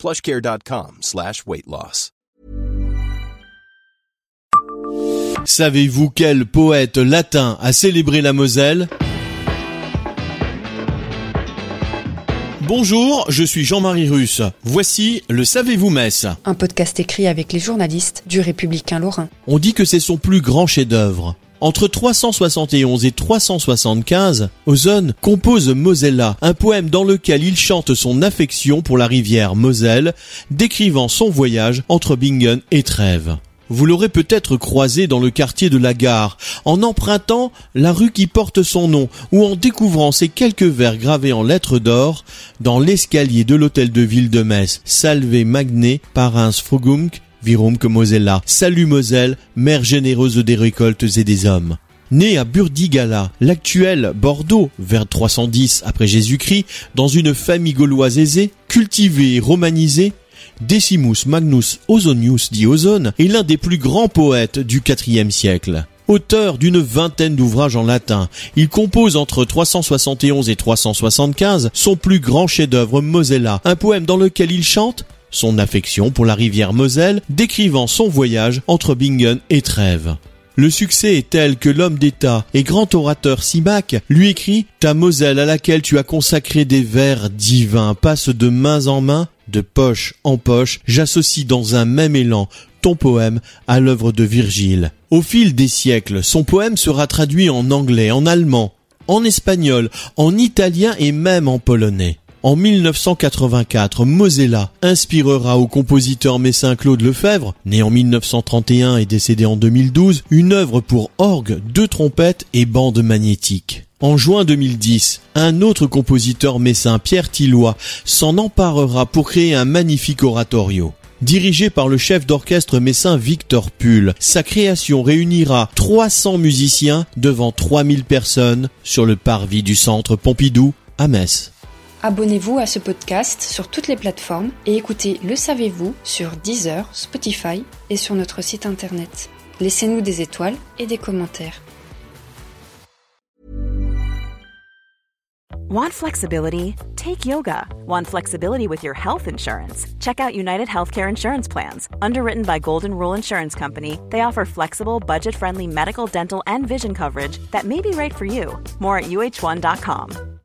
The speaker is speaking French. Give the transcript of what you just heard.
plushcare.com slash weight loss. Savez-vous quel poète latin a célébré la Moselle? Bonjour, je suis Jean-Marie Russe. Voici le Savez-vous Metz Un podcast écrit avec les journalistes du Républicain Lorrain. On dit que c'est son plus grand chef-d'œuvre. Entre 371 et 375, Ozone compose Mosella, un poème dans lequel il chante son affection pour la rivière Moselle, décrivant son voyage entre Bingen et Trèves. Vous l'aurez peut-être croisé dans le quartier de la gare, en empruntant la rue qui porte son nom, ou en découvrant ces quelques vers gravés en lettres d'or dans l'escalier de l'hôtel de ville de Metz, Salve Magne Parins Frugumc Virum que Mosella. Salut Moselle, mère généreuse des récoltes et des hommes. Né à Burdigala, l'actuel Bordeaux, vers 310 après Jésus-Christ, dans une famille gauloise aisée, cultivée et romanisée, Decimus Magnus Ozonius dit Ozone est l'un des plus grands poètes du IVe siècle. Auteur d'une vingtaine d'ouvrages en latin, il compose entre 371 et 375 son plus grand chef-d'œuvre Mosella, un poème dans lequel il chante son affection pour la rivière Moselle, décrivant son voyage entre Bingen et Trèves. Le succès est tel que l'homme d'État et grand orateur Simac lui écrit Ta Moselle à laquelle tu as consacré des vers divins passe de mains en main, de poche en poche, j'associe dans un même élan ton poème à l'œuvre de Virgile. Au fil des siècles, son poème sera traduit en anglais, en allemand, en espagnol, en italien et même en polonais. En 1984, Mosella inspirera au compositeur messin Claude Lefebvre, né en 1931 et décédé en 2012, une œuvre pour orgue, deux trompettes et bande magnétique. En juin 2010, un autre compositeur messin, Pierre Tillois, s'en emparera pour créer un magnifique oratorio. Dirigé par le chef d'orchestre messin Victor Pull, sa création réunira 300 musiciens devant 3000 personnes sur le parvis du centre Pompidou à Metz. Abonnez-vous à ce podcast sur toutes les plateformes et écoutez Le Savez-vous sur Deezer, Spotify et sur notre site internet. Laissez-nous des étoiles et des commentaires. Want flexibility? Take yoga. Want flexibility with your health insurance? Check out United Healthcare Insurance Plans. Underwritten by Golden Rule Insurance Company, they offer flexible, budget friendly medical, dental, and vision coverage that may be right for you. More at uh1.com.